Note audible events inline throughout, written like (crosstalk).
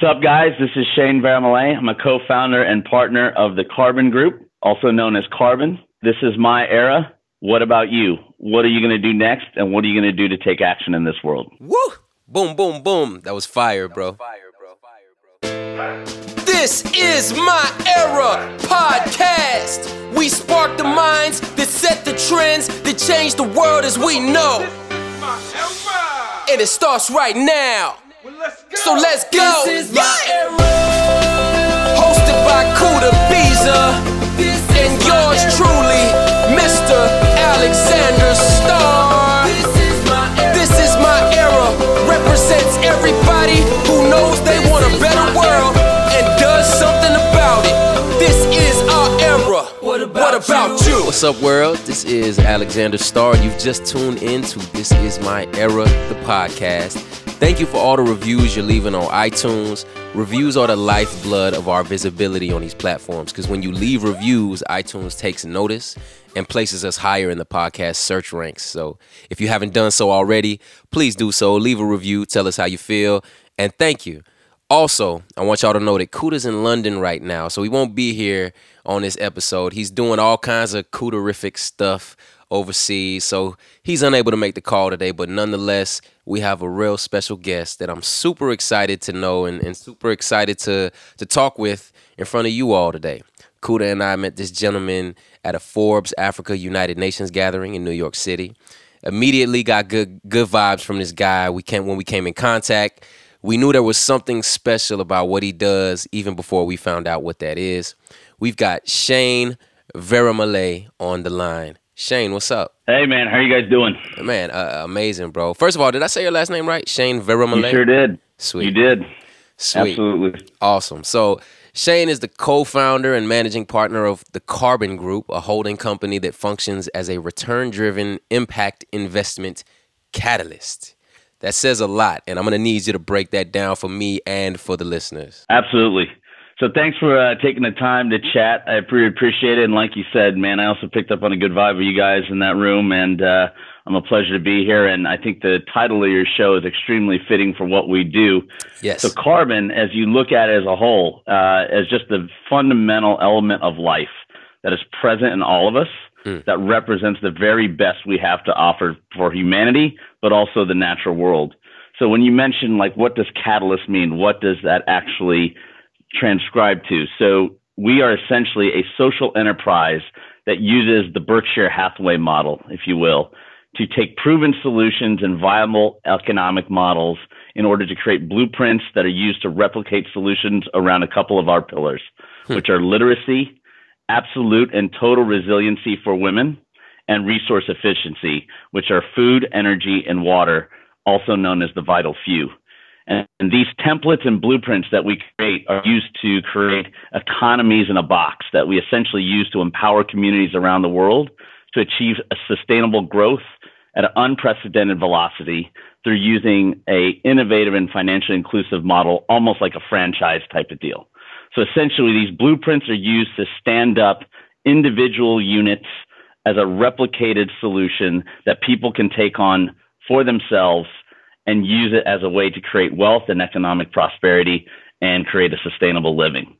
What's up, guys? This is Shane Vermillet. I'm a co founder and partner of the Carbon Group, also known as Carbon. This is my era. What about you? What are you going to do next? And what are you going to do to take action in this world? Woo! Boom, boom, boom. That was fire, bro. This is My Era podcast. We spark the minds that set the trends that change the world as we know. And it starts right now. So let's go. This is my era. Hosted by Kuda Biza. And yours truly, Mr. Alexander Star. This is my era. This is my era. Represents everybody who knows they want a better world and does something about it. This is our era. What about, what about you? What's up, world? This is Alexander Star. You've just tuned in to This Is My Era, the podcast. Thank you for all the reviews you're leaving on iTunes. Reviews are the lifeblood of our visibility on these platforms because when you leave reviews, iTunes takes notice and places us higher in the podcast search ranks. So if you haven't done so already, please do so. Leave a review, tell us how you feel, and thank you. Also, I want y'all to know that Kuda's in London right now, so he won't be here on this episode. He's doing all kinds of Kudarific stuff overseas, so he's unable to make the call today. But nonetheless, we have a real special guest that I'm super excited to know and, and super excited to to talk with in front of you all today. Kuda and I met this gentleman at a Forbes Africa United Nations gathering in New York City. Immediately got good good vibes from this guy. We came when we came in contact. We knew there was something special about what he does even before we found out what that is. We've got Shane Vermillet on the line. Shane, what's up? Hey, man. How you guys doing? Man, uh, amazing, bro. First of all, did I say your last name right? Shane Vermillet? You sure did. Sweet. You did. Sweet. Absolutely. Awesome. So, Shane is the co founder and managing partner of the Carbon Group, a holding company that functions as a return driven impact investment catalyst. That says a lot, and I'm going to need you to break that down for me and for the listeners. Absolutely. So thanks for uh, taking the time to chat. I really appreciate it. And like you said, man, I also picked up on a good vibe of you guys in that room, and uh, I'm a pleasure to be here. And I think the title of your show is extremely fitting for what we do. Yes. So carbon, as you look at it as a whole, uh, as just the fundamental element of life that is present in all of us. Hmm. That represents the very best we have to offer for humanity, but also the natural world. So when you mention like what does catalyst mean, what does that actually transcribe to. So we are essentially a social enterprise that uses the Berkshire Hathaway model, if you will, to take proven solutions and viable economic models in order to create blueprints that are used to replicate solutions around a couple of our pillars, hmm. which are literacy, absolute and total resiliency for women, and resource efficiency, which are food, energy, and water, also known as the vital few. And, these templates and blueprints that we create are used to create economies in a box that we essentially use to empower communities around the world to achieve a sustainable growth at an unprecedented velocity through using a innovative and financially inclusive model, almost like a franchise type of deal. So essentially, these blueprints are used to stand up individual units as a replicated solution that people can take on for themselves and use it as a way to create wealth and economic prosperity and create a sustainable living.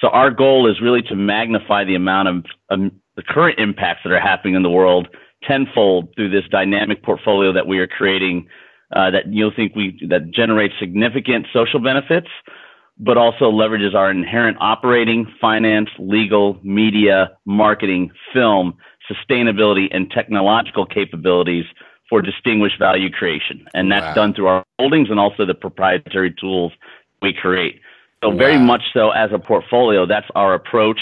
So our goal is really to magnify the amount of um, the current impacts that are happening in the world tenfold through this dynamic portfolio that we are creating uh, that you'll think we that generates significant social benefits, but also leverages our inherent operating, finance, legal, media, marketing, film, sustainability, and technological capabilities for distinguished value creation. And that's Wow. done through our holdings and also the proprietary tools we create. So very much so as a portfolio, that's our approach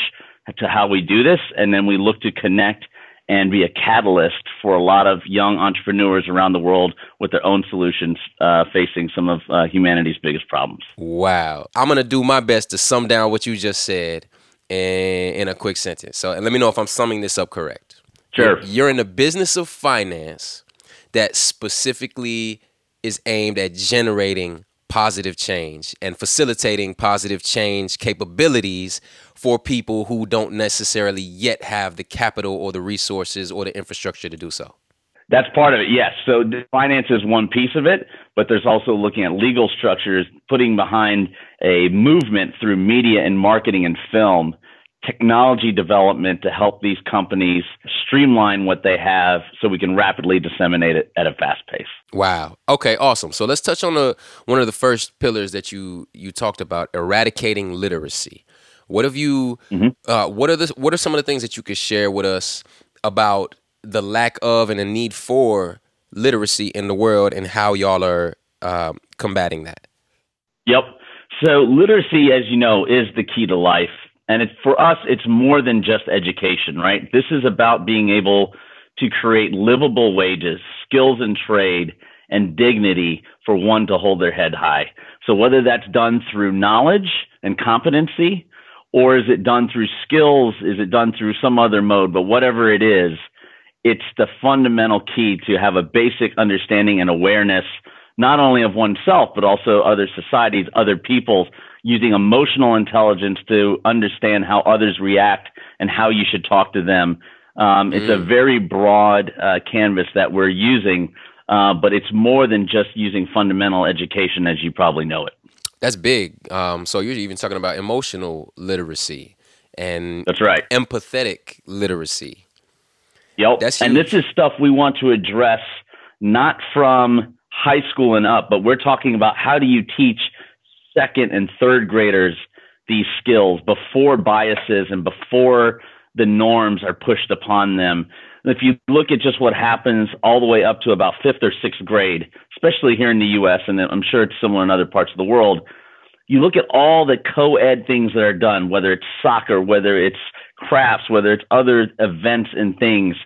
to how we do this. And then we look to connect and be a catalyst for a lot of young entrepreneurs around the world with their own solutions uh, facing some of uh, humanity's biggest problems. Wow. I'm going to do my best to sum down what you just said in, in a quick sentence. So, and let me know if I'm summing this up correct. Sure. You're in the business of finance that specifically is aimed at generating positive change and facilitating positive change capabilities for people who don't necessarily yet have the capital or the resources or the infrastructure to do so. That's part of it, yes. So finance is one piece of it, but there's also looking at legal structures, putting behind a movement through media and marketing and film, technology development to help these companies streamline what they have so we can rapidly disseminate it at a fast pace. Wow. Okay, awesome. So let's touch on the one of the first pillars that you you talked about, eradicating literacy. What have you mm-hmm. uh, what are the what are some of the things that you could share with us about the lack of and the need for literacy in the world and how y'all are um, combating that. Yep. So literacy, as you know, is the key to life. And it, for us, it's more than just education, right? This is about being able to create livable wages, skills and trade, and dignity for one to hold their head high. So whether that's done through knowledge and competency, or is it done through skills? Is it done through some other mode? But whatever it is, it's the fundamental key to have a basic understanding and awareness, not only of oneself, but also other societies, other peoples, using emotional intelligence to understand how others react and how you should talk to them. Um, it's mm. a very broad uh, canvas that we're using, uh, but it's more than just using fundamental education as you probably know it. That's big. Um, so you're even talking about emotional literacy and that's right, empathetic literacy. Yep. That's and this is stuff we want to address not from high school and up, but we're talking about how do you teach second and third graders these skills before biases and before the norms are pushed upon them. If you look at just what happens all the way up to about fifth or sixth grade, especially here in the US, and I'm sure it's similar in other parts of the world, you look at all the co ed things that are done, whether it's soccer, whether it's crafts, whether it's other events and things.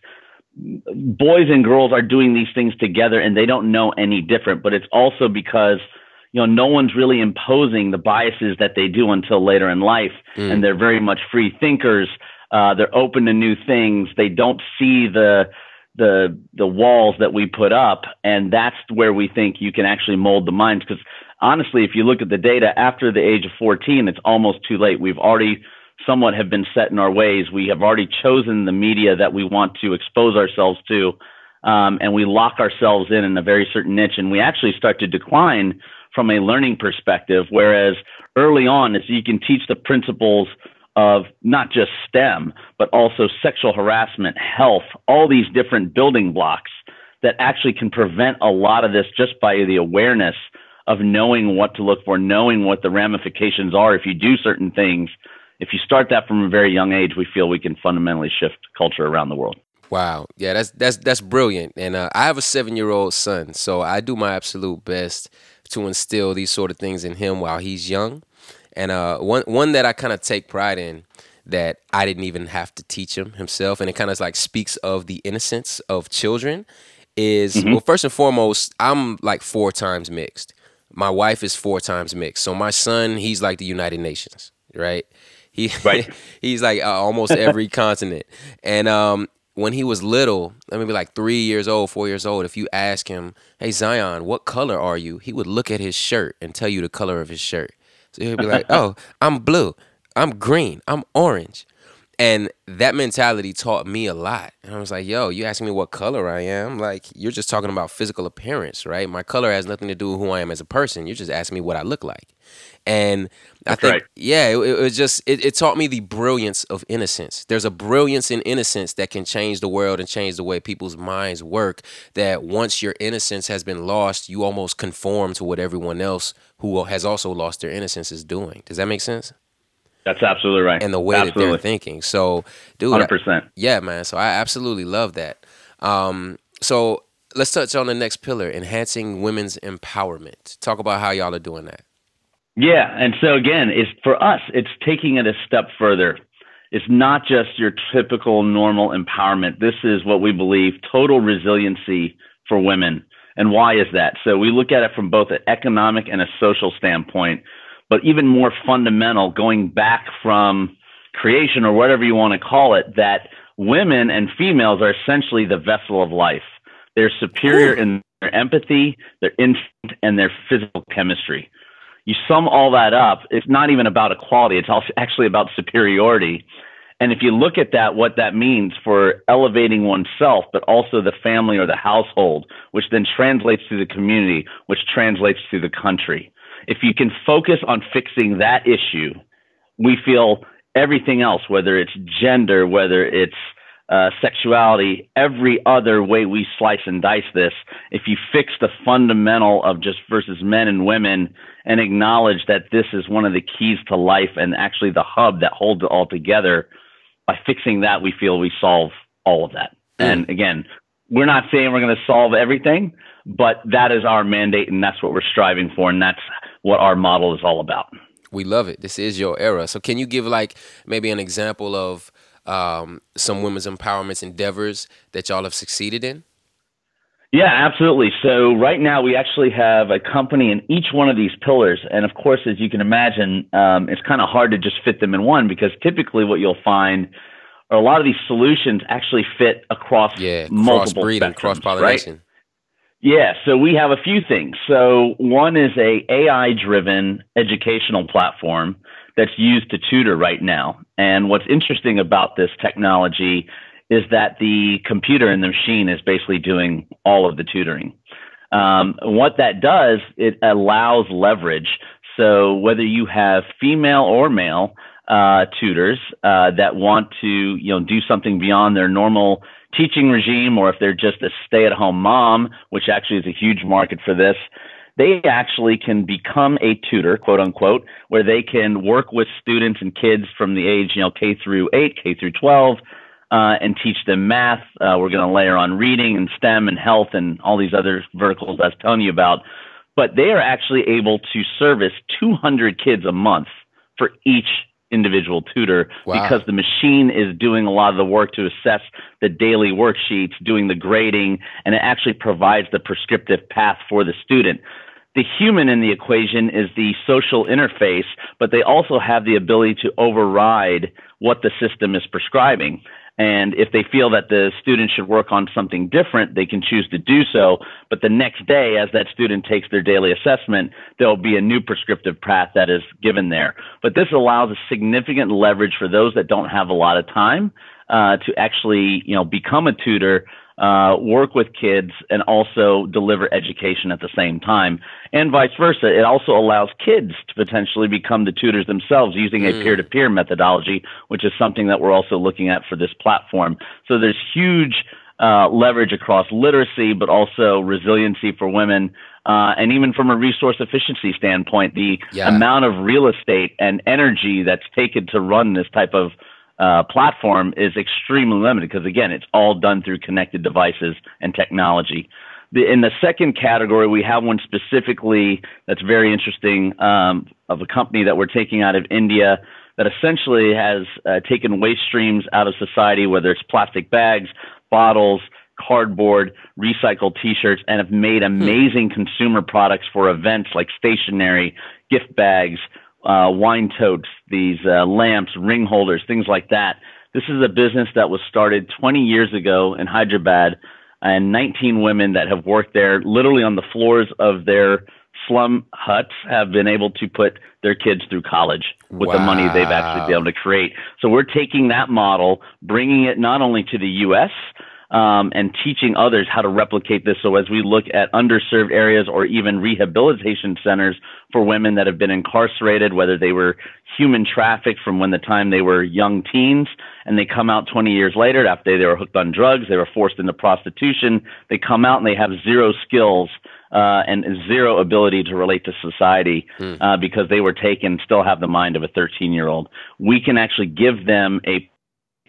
Boys and girls are doing these things together and they don't know any different, but it's also because you know no one's really imposing the biases that they do until later in life mm. and they're very much free thinkers uh, they're open to new things they don't see the the the walls that we put up and that's where we think you can actually mold the minds because honestly if you look at the data after the age of 14 it's almost too late we've already somewhat have been set in our ways. We have already chosen the media that we want to expose ourselves to, um, and we lock ourselves in in a very certain niche, and we actually start to decline from a learning perspective. Whereas early on, as you can teach the principles of not just STEM, but also sexual harassment, health, all these different building blocks that actually can prevent a lot of this just by the awareness of knowing what to look for, knowing what the ramifications are if you do certain things if you start that from a very young age, we feel we can fundamentally shift culture around the world. Wow, yeah, that's that's that's brilliant. And uh, I have a seven-year-old son, so I do my absolute best to instill these sort of things in him while he's young. And uh, one one that I kind of take pride in that I didn't even have to teach him himself, and it kind of like speaks of the innocence of children. Is mm-hmm. well, first and foremost, I'm like four times mixed. My wife is four times mixed, so my son, he's like the United Nations, right? He right. (laughs) he's like uh, almost every (laughs) continent. And um, when he was little, let me be like three years old, four years old, if you ask him, "Hey Zion, what color are you?" He would look at his shirt and tell you the color of his shirt. So he'd be like, (laughs) "Oh, I'm blue. I'm green. I'm orange." And that mentality taught me a lot. And I was like, yo, you asking me what color I am? Like, you're just talking about physical appearance, right? My color has nothing to do with who I am as a person. You're just asking me what I look like. And That's I think, right. yeah, it, it, was just, it, it taught me the brilliance of innocence. There's a brilliance in innocence that can change the world and change the way people's minds work. That once your innocence has been lost, you almost conform to what everyone else who has also lost their innocence is doing. Does that make sense? That's absolutely right. And the way absolutely. that they're thinking. So, dude, 100%. I, yeah, man. So I absolutely love that. Um, so let's touch on the next pillar enhancing women's empowerment. Talk about how y'all are doing that. Yeah, and so again, it's for us, it's taking it a step further. It's not just your typical normal empowerment. This is what we believe total resiliency for women. And why is that? So we look at it from both an economic and a social standpoint, but even more fundamental, going back from creation or whatever you want to call it, that women and females are essentially the vessel of life. They're superior Ooh. in their empathy, their instinct, and their physical chemistry you sum all that up, it's not even about equality. It's also actually about superiority. And if you look at that, what that means for elevating oneself, but also the family or the household, which then translates to the community, which translates to the country. If you can focus on fixing that issue, we feel everything else, whether it's gender, whether it's uh, sexuality, every other way we slice and dice this, if you fix the fundamental of just versus men and women and acknowledge that this is one of the keys to life and actually the hub that holds it all together, by fixing that, we feel we solve all of that. Mm. And again, we're not saying we're going to solve everything, but that is our mandate and that's what we're striving for. And that's what our model is all about. We love it. This is your era. So can you give like maybe an example of um, some women's empowerment endeavors that y'all have succeeded in? Yeah, absolutely. So right now we actually have a company in each one of these pillars, and of course, as you can imagine, um, it's kind of hard to just fit them in one because typically what you'll find are a lot of these solutions actually fit across yeah, multiple cross cross pollination. Right? Yeah, so we have a few things. So one is a AI driven educational platform that's used to tutor right now. And what's interesting about this technology is that the computer in the machine is basically doing all of the tutoring. Um, what that does, it allows leverage. So whether you have female or male uh, tutors uh, that want to, you know, do something beyond their normal teaching regime, or if they're just a stay-at-home mom, which actually is a huge market for this, they actually can become a tutor, quote unquote, where they can work with students and kids from the age, you know, K through 8, K through 12, uh, and teach them math. Uh, we're going to layer on reading and STEM and health and all these other verticals I was telling you about. But they are actually able to service 200 kids a month for each individual tutor wow. because the machine is doing a lot of the work to assess the daily worksheets, doing the grading, and it actually provides the prescriptive path for the student the human in the equation is the social interface, but they also have the ability to override what the system is prescribing. And if they feel that the student should work on something different, they can choose to do so. But the next day, as that student takes their daily assessment, there'll be a new prescriptive path that is given there. But this allows a significant leverage for those that don't have a lot of time uh, to actually, you know, become a tutor uh, work with kids and also deliver education at the same time, and vice versa. It also allows kids to potentially become the tutors themselves using a mm. peer-to-peer methodology, which is something that we're also looking at for this platform. So there's huge uh, leverage across literacy, but also resiliency for women. Uh, and even from a resource efficiency standpoint, the yeah. amount of real estate and energy that's taken to run this type of uh, platform is extremely limited because again, it's all done through connected devices and technology. The, in the second category, we have one specifically that's very interesting um, of a company that we're taking out of India that essentially has uh, taken waste streams out of society, whether it's plastic bags, bottles, cardboard, recycled T-shirts, and have made hmm. amazing hmm. consumer products for events like stationery, gift bags, uh, wine totes, these uh, lamps, ring holders, things like that. This is a business that was started 20 years ago in Hyderabad, and 19 women that have worked there, literally on the floors of their slum huts, have been able to put their kids through college with wow. the money they've actually been able to create. So we're taking that model, bringing it not only to the U.S um, and teaching others how to replicate this. So as we look at underserved areas or even rehabilitation centers for women that have been incarcerated, whether they were human trafficked from when the time they were young teens and they come out 20 years later after they were hooked on drugs, they were forced into prostitution, they come out and they have zero skills uh, and zero ability to relate to society hmm. uh, because they were taken, still have the mind of a 13 year old. We can actually give them a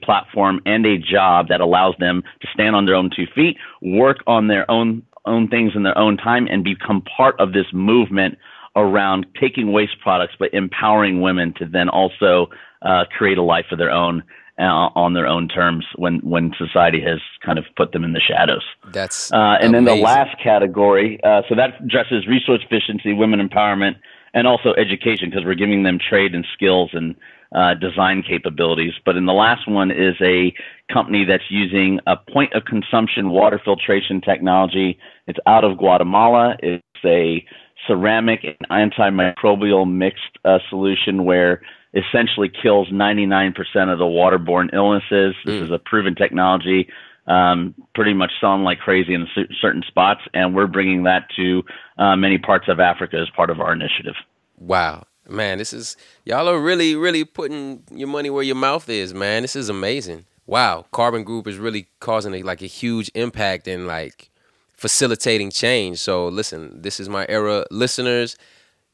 platform and a job that allows them to stand on their own two feet, work on their own own things in their own time, and become part of this movement around taking waste products but empowering women to then also uh, create a life of their own uh, on their own terms when when society has kind of put them in the shadows. That's uh, and then the last category. Uh, so that addresses resource efficiency, women empowerment, and also education because we're giving them trade and skills and uh, design capabilities. But in the last one is a company that's using a point of consumption water filtration technology. It's out of Guatemala. It's a ceramic and antimicrobial mixed uh, solution where essentially kills 99% of the waterborne illnesses. This mm. is a proven technology, um, pretty much selling like crazy in certain spots, and we're bringing that to uh, many parts of Africa as part of our initiative. Wow. Man, this is y'all are really, really putting your money where your mouth is, man. This is amazing. Wow, Carbon Group is really causing a, like a huge impact in like facilitating change. So listen, this is my era, listeners.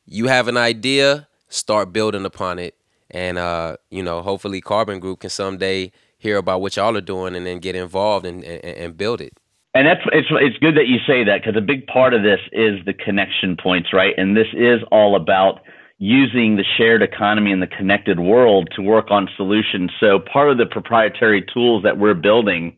You have an idea, start building upon it, and uh, you know, hopefully, Carbon Group can someday hear about what y'all are doing and then get involved and, and, and build it. And that's it's it's good that you say that because a big part of this is the connection points, right? And this is all about using the shared economy and the connected world to work on solutions. So part of the proprietary tools that we're building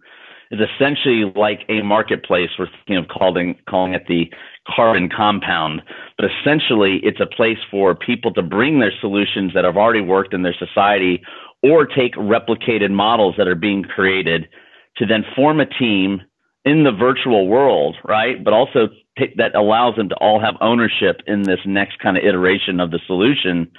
is essentially like a marketplace. We're thinking of calling calling it the carbon compound, but essentially it's a place for people to bring their solutions that have already worked in their society or take replicated models that are being created to then form a team in the virtual world, right? But also that allows them to all have ownership in this next kind of iteration of the solution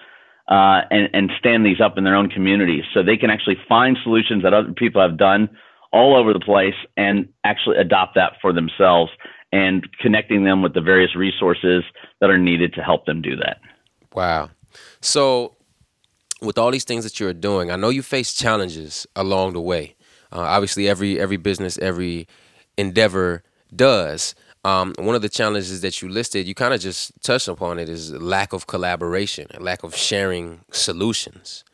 uh, and, and stand these up in their own communities. So they can actually find solutions that other people have done all over the place and actually adopt that for themselves and connecting them with the various resources that are needed to help them do that. Wow. So, with all these things that you're doing, I know you face challenges along the way. Uh, obviously, every every business, every endeavor does. Um, one of the challenges that you listed, you kind of just touched upon it, is lack of collaboration, lack of sharing solutions,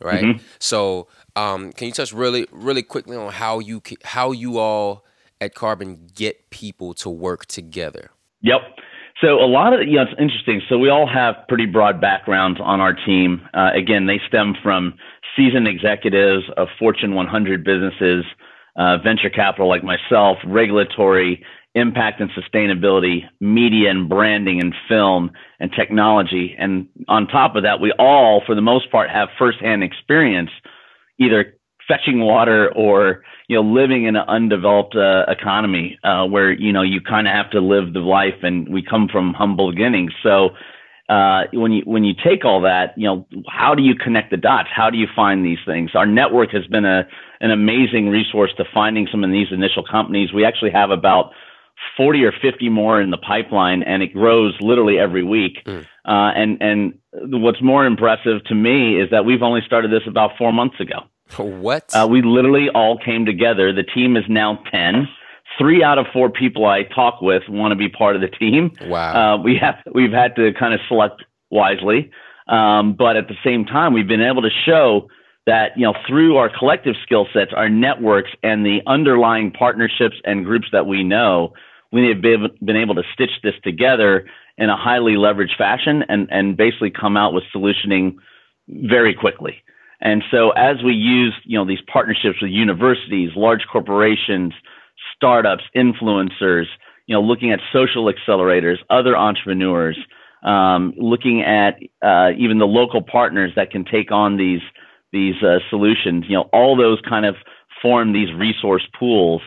right? Mm-hmm. So, um, can you touch really, really quickly on how you how you all at Carbon get people to work together? Yep. So a lot of you know it's interesting. So we all have pretty broad backgrounds on our team. Uh, again, they stem from seasoned executives of Fortune 100 businesses uh, venture capital like myself, regulatory, impact and sustainability, media and branding and film and technology. And on top of that, we all, for the most part, have firsthand experience either fetching water or you know living in an undeveloped uh, economy uh, where you know you kind of have to live the life and we come from humble beginnings so uh, when you when you take all that, you know, how do you connect the dots? How do you find these things? Our network has been a an amazing resource to finding some of these initial companies. We actually have about 40 or 50 more in the pipeline, and it grows literally every week. Mm. Uh, and and what's more impressive to me is that we've only started this about four months ago. What? Uh, we literally all came together. The team is now 10 three out of four people I talk with want to be part of the team. Wow. Uh, we have we've had to kind of select wisely, um, but at the same time, we've been able to show that you know through our collective skill sets, our networks, and the underlying partnerships and groups that we know, we have been, been able to stitch this together in a highly leveraged fashion and and basically come out with solutioning very quickly. And so as we use, you know, these partnerships with universities, large corporations, startups, influencers, you know, looking at social accelerators, other entrepreneurs, um, looking at uh, even the local partners that can take on these these uh, solutions. You know, all those kind of form these resource pools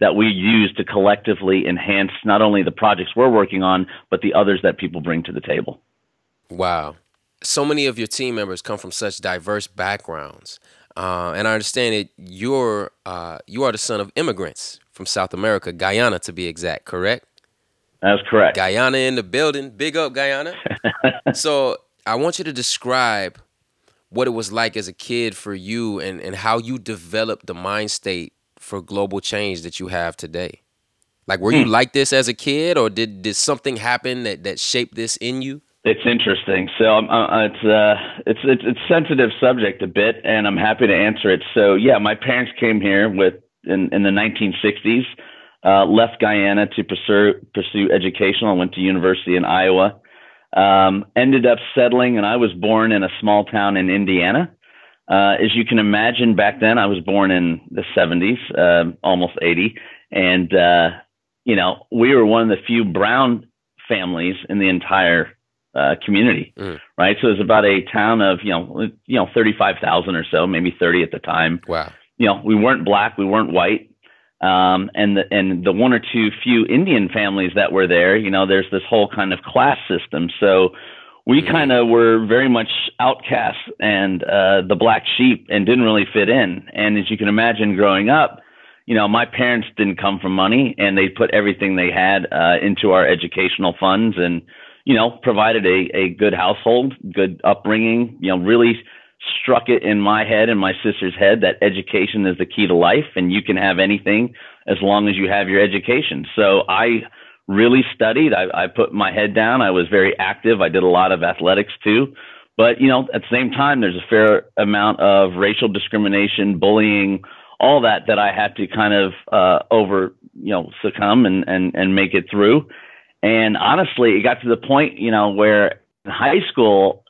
that we use to collectively enhance not only the projects we're working on, but the others that people bring to the table. Wow. So many of your team members come from such diverse backgrounds. Uh, and I understand that you're uh, you are the son of immigrants from South America, Guyana to be exact, correct? That's correct. Guyana in the building. Big up, Guyana. (laughs) so I want you to describe what it was like as a kid for you and, and how you developed the mind state for global change that you have today. Like, were hmm. you like this as a kid, or did, did something happen that, that shaped this in you? It's interesting. So um, uh, it's, uh, it's it's it's sensitive subject a bit, and I'm happy to answer it. So yeah, my parents came here with in, in the 1960s. Uh, left Guyana to pursue pursue education. I went to university in Iowa. Um, ended up settling, and I was born in a small town in Indiana. Uh, as you can imagine, back then I was born in the 70s, uh, almost 80, and uh, you know we were one of the few brown families in the entire uh, community, mm. right? So it was about a town of you know you know 35,000 or so, maybe 30 at the time. Wow you know, we weren't black, we weren't white. Um, and the and the one or two few Indian families that were there, you know, there's this whole kind of class system. So we mm-hmm. kind of were very much outcasts and uh, the black sheep and didn't really fit in. And as you can imagine, growing up, you know, my parents didn't come from money and they put everything they had uh, into our educational funds and, you know, provided a, a good household, good upbringing, you know, really struck it in my head and my sister's head that education is the key to life and you can have anything as long as you have your education. So I really studied. I, I put my head down. I was very active. I did a lot of athletics too. But, you know, at the same time, there's a fair amount of racial discrimination, bullying, all that that I had to kind of uh, over, you know, succumb and, and, and make it through. And honestly, it got to the point, you know, where in high school,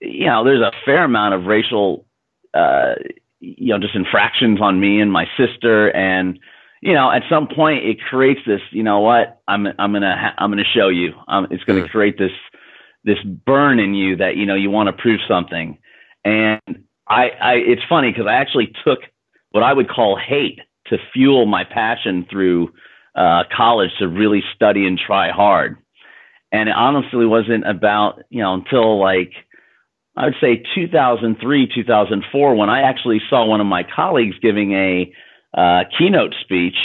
you know, there's a fair amount of racial, uh, you know, just infractions on me and my sister. And, you know, at some point it creates this, you know what, I'm, I'm going to, ha- I'm going to show you, um, it's going to mm. create this, this burn in you that, you know, you want to prove something. And I, I, it's funny because I actually took what I would call hate to fuel my passion through uh, college to really study and try hard. And it honestly wasn't about, you know, until like, I would say 2003, 2004, when I actually saw one of my colleagues giving a uh, keynote speech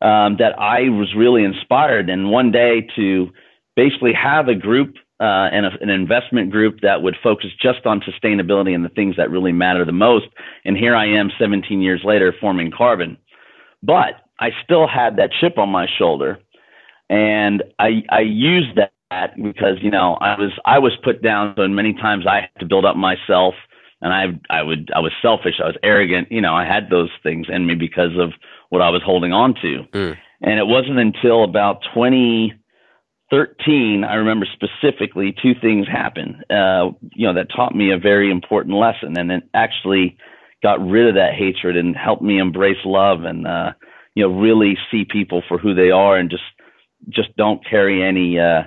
um, that I was really inspired. And one day to basically have a group uh, and a, an investment group that would focus just on sustainability and the things that really matter the most. And here I am 17 years later forming Carbon. But I still had that chip on my shoulder. And I, I used that because, you know, I was, I was put down. So many times I had to build up myself and I, I would, I was selfish. I was arrogant. You know, I had those things in me because of what I was holding on to. Mm. And it wasn't until about 2013, I remember specifically two things happened, uh, you know, that taught me a very important lesson and it actually got rid of that hatred and helped me embrace love and, uh, you know, really see people for who they are and just just don't carry any uh,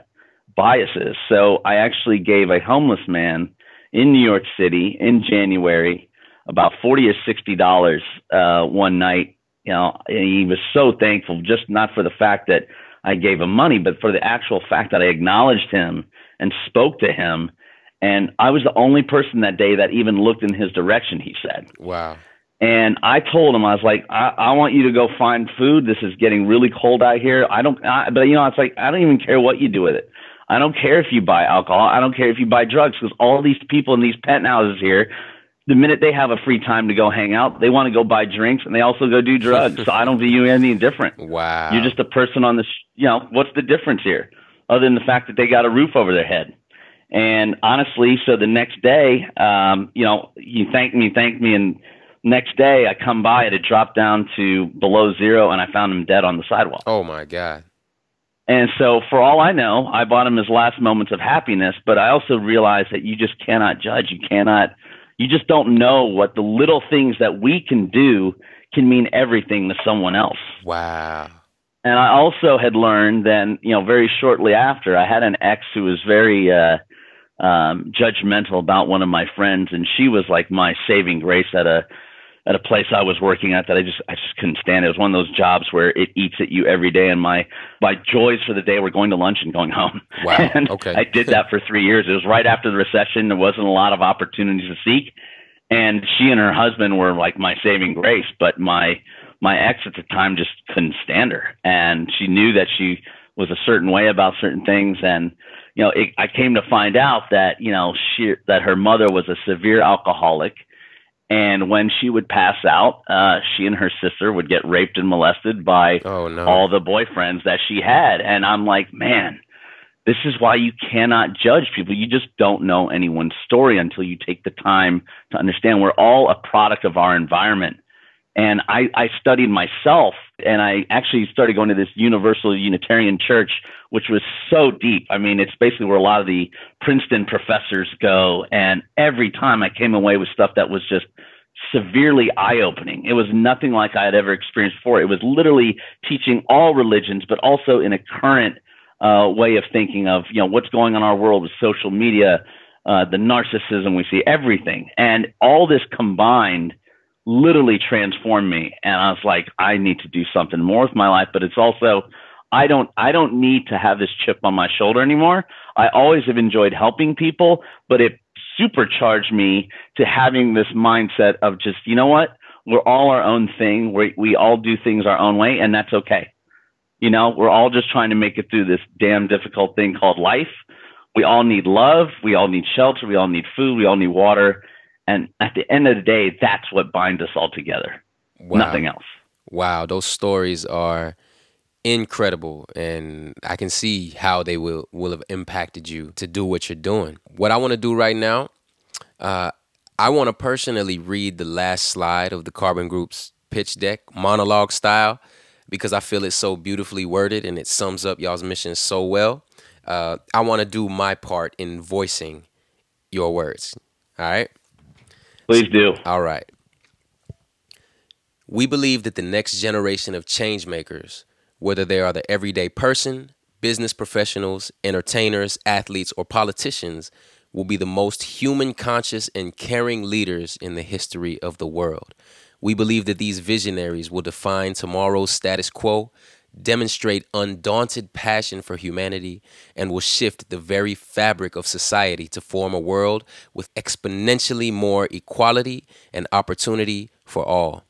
biases. So I actually gave a homeless man in New York City in January about forty or sixty dollars uh, one night. You know, and he was so thankful, just not for the fact that I gave him money, but for the actual fact that I acknowledged him and spoke to him. And I was the only person that day that even looked in his direction. He said, "Wow." And I told him, I was like, I, I want you to go find food. This is getting really cold out here. I don't, I, but you know, it's like, I don't even care what you do with it. I don't care if you buy alcohol. I don't care if you buy drugs because all these people in these penthouses here, the minute they have a free time to go hang out, they want to go buy drinks and they also go do drugs. so I don't view you any different. Wow. You're just a person on this, you know, what's the difference here other than the fact that they got a roof over their head? And honestly, so the next day, um, you know, he thanked me, thanked me, and next day I come by, it had dropped down to below zero, and I found him dead on the sidewalk. Oh my god! And so, for all I know, I bought him his last moments of happiness. But I also realized that you just cannot judge. You cannot. You just don't know what the little things that we can do can mean everything to someone else. Wow. And I also had learned then, you know, very shortly after, I had an ex who was very uh, um, judgmental about one of my friends, and she was like my saving grace at a at a place I was working at that I just I just couldn't stand. It was one of those jobs where it eats at you every day, and my my joys for the day were going to lunch and going home. Wow. (laughs) and okay. I did that for three years. It was right after the recession. There wasn't a lot of opportunities to seek, and she and her husband were like my saving grace. But my my ex at the time just couldn't stand her, and she knew that she was a certain way about certain things, and you know, it, I came to find out that you know she that her mother was a severe alcoholic and when she would pass out, uh, she and her sister would get raped and molested by oh, no. all the boyfriends that she had. And I'm like, man, this is why you cannot judge people. You just don't know anyone's story until you take the time to understand we're all a product of our environment. And I, I studied myself and I actually started going to this Universal Unitarian Church, which was so deep. I mean, it's basically where a lot of the Princeton professors go. And every time I came away with stuff that was just severely eye opening. It was nothing like I had ever experienced before. It was literally teaching all religions, but also in a current uh, way of thinking of, you know, what's going on in our world with social media, uh, the narcissism we see, everything. And all this combined literally transformed me. And I was like, I need to do something more with my life, but it's also, I don't, I don't need to have this chip on my shoulder anymore. I always have enjoyed helping people, but it supercharged me to having this mindset of just, you know what? We're all our own thing. We, we all do things our own way and that's okay. You know, we're all just trying to make it through this damn difficult thing called life. We all need love. We all need shelter. We all need food. We all need water. And at the end of the day, that's what binds us all together. Wow. Nothing else. Wow. Those stories are incredible and I can see how they will will have impacted you to do what you're doing. What I want to do right now, uh, I want to personally read the last slide of the Carbon Group's pitch deck, monologue style, because I feel it's so beautifully worded and it sums up y'all's mission so well. Uh, I want to do my part in voicing your words. All right. Please do. All right. We believe that the next generation of change makers whether they are the everyday person, business professionals, entertainers, athletes, or politicians, will be the most human conscious and caring leaders in the history of the world. We believe that these visionaries will define tomorrow's status quo, demonstrate undaunted passion for humanity, and will shift the very fabric of society to form a world with exponentially more equality and opportunity for all.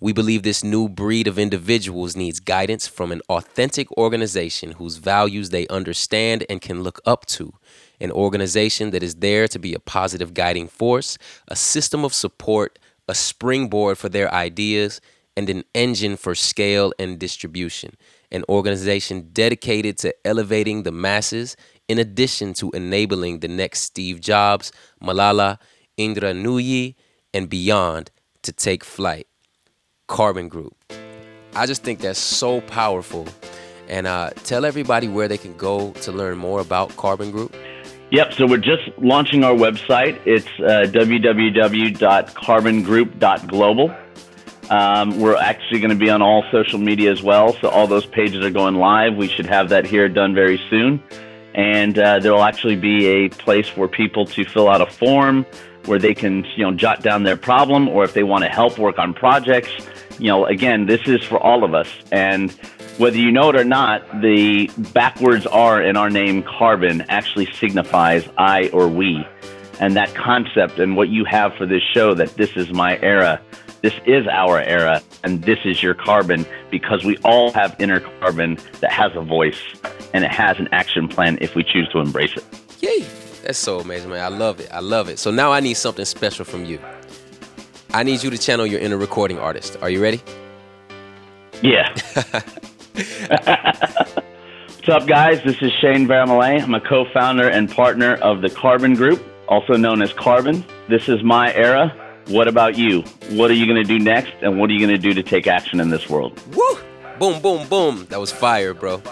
We believe this new breed of individuals needs guidance from an authentic organization whose values they understand and can look up to. An organization that is there to be a positive guiding force, a system of support, a springboard for their ideas, and an engine for scale and distribution. An organization dedicated to elevating the masses in addition to enabling the next Steve Jobs, Malala, Indra Nooyi, and beyond to take flight. Carbon Group. I just think that's so powerful. And uh, tell everybody where they can go to learn more about Carbon Group. Yep, so we're just launching our website. It's uh, www.carbongroup.global. Um, we're actually going to be on all social media as well, so all those pages are going live. We should have that here done very soon. And uh, there will actually be a place for people to fill out a form where they can, you know, jot down their problem, or if they want to help work on projects, you know, again, this is for all of us. And whether you know it or not, the backwards R in our name, carbon, actually signifies I or we. And that concept and what you have for this show that this is my era, this is our era, and this is your carbon because we all have inner carbon that has a voice and it has an action plan if we choose to embrace it. Yay! That's so amazing, man. I love it. I love it. So now I need something special from you. I need you to channel your inner recording artist. Are you ready? Yeah. (laughs) What's up, guys? This is Shane Vermillet. I'm a co founder and partner of the Carbon Group, also known as Carbon. This is my era. What about you? What are you going to do next? And what are you going to do to take action in this world? Woo! Boom, boom, boom. That was fire, bro.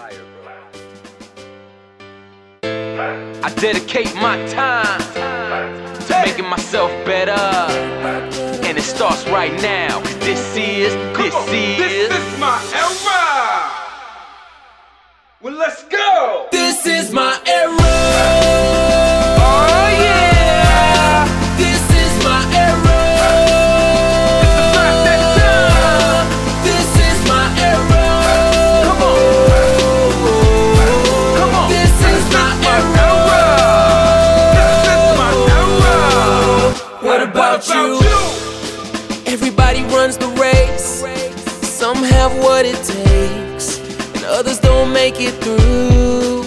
I dedicate my time to making myself better and it starts right now. This is, this on, is. This is my era. Well, let's go. This is my era. Make it through.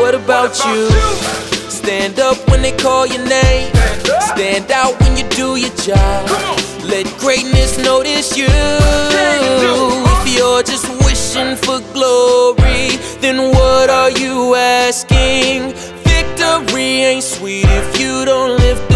What about, what about you? you? Stand up when they call your name. Stand out when you do your job. Let greatness notice you. If you're just wishing for glory, then what are you asking? Victory ain't sweet if you don't live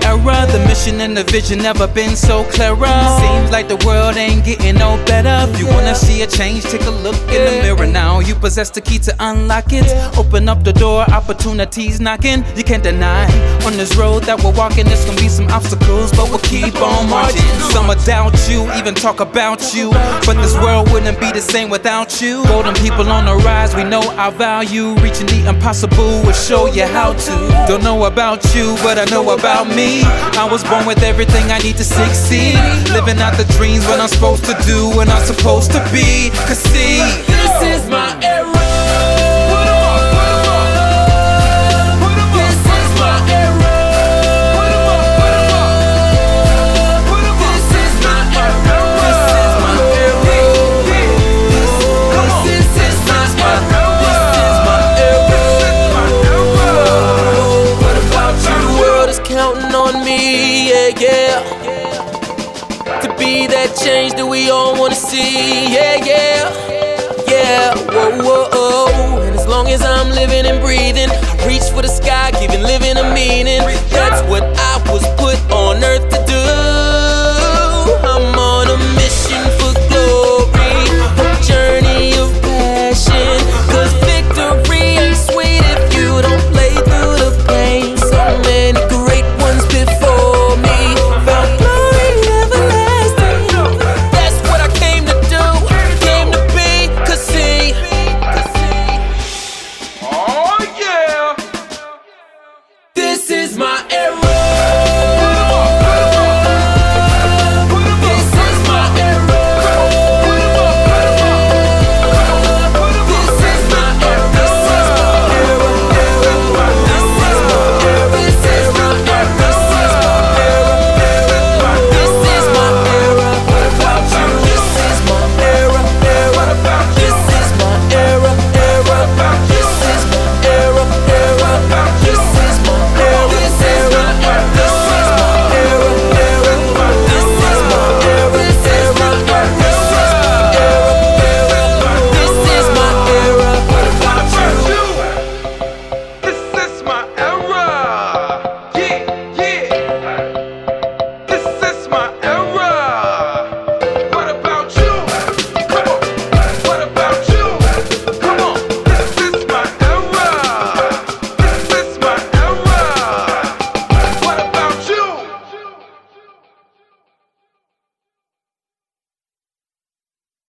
The mission and the vision never been so clearer. Seems like the world ain't getting no better. If you wanna see a change, take a look in the mirror now. You possess the key to unlock it. Open up the door, opportunities knocking. You can't deny. On this road that we're walking, there's gonna be some obstacles, but we'll keep on marching. Some will doubt you, even talk about you. But this world wouldn't be the same without you. Golden people on the rise, we know our value. Reaching the impossible, we'll show you how to. Don't know about you, but I know about me. I was born with everything I need to succeed. Living out the dreams, what I'm supposed to do, when I'm supposed to be. Cause see, This is my era. Change that we all wanna see, yeah, yeah. Yeah, whoa, whoa, whoa. And as long as I'm living and breathing, I reach for the sky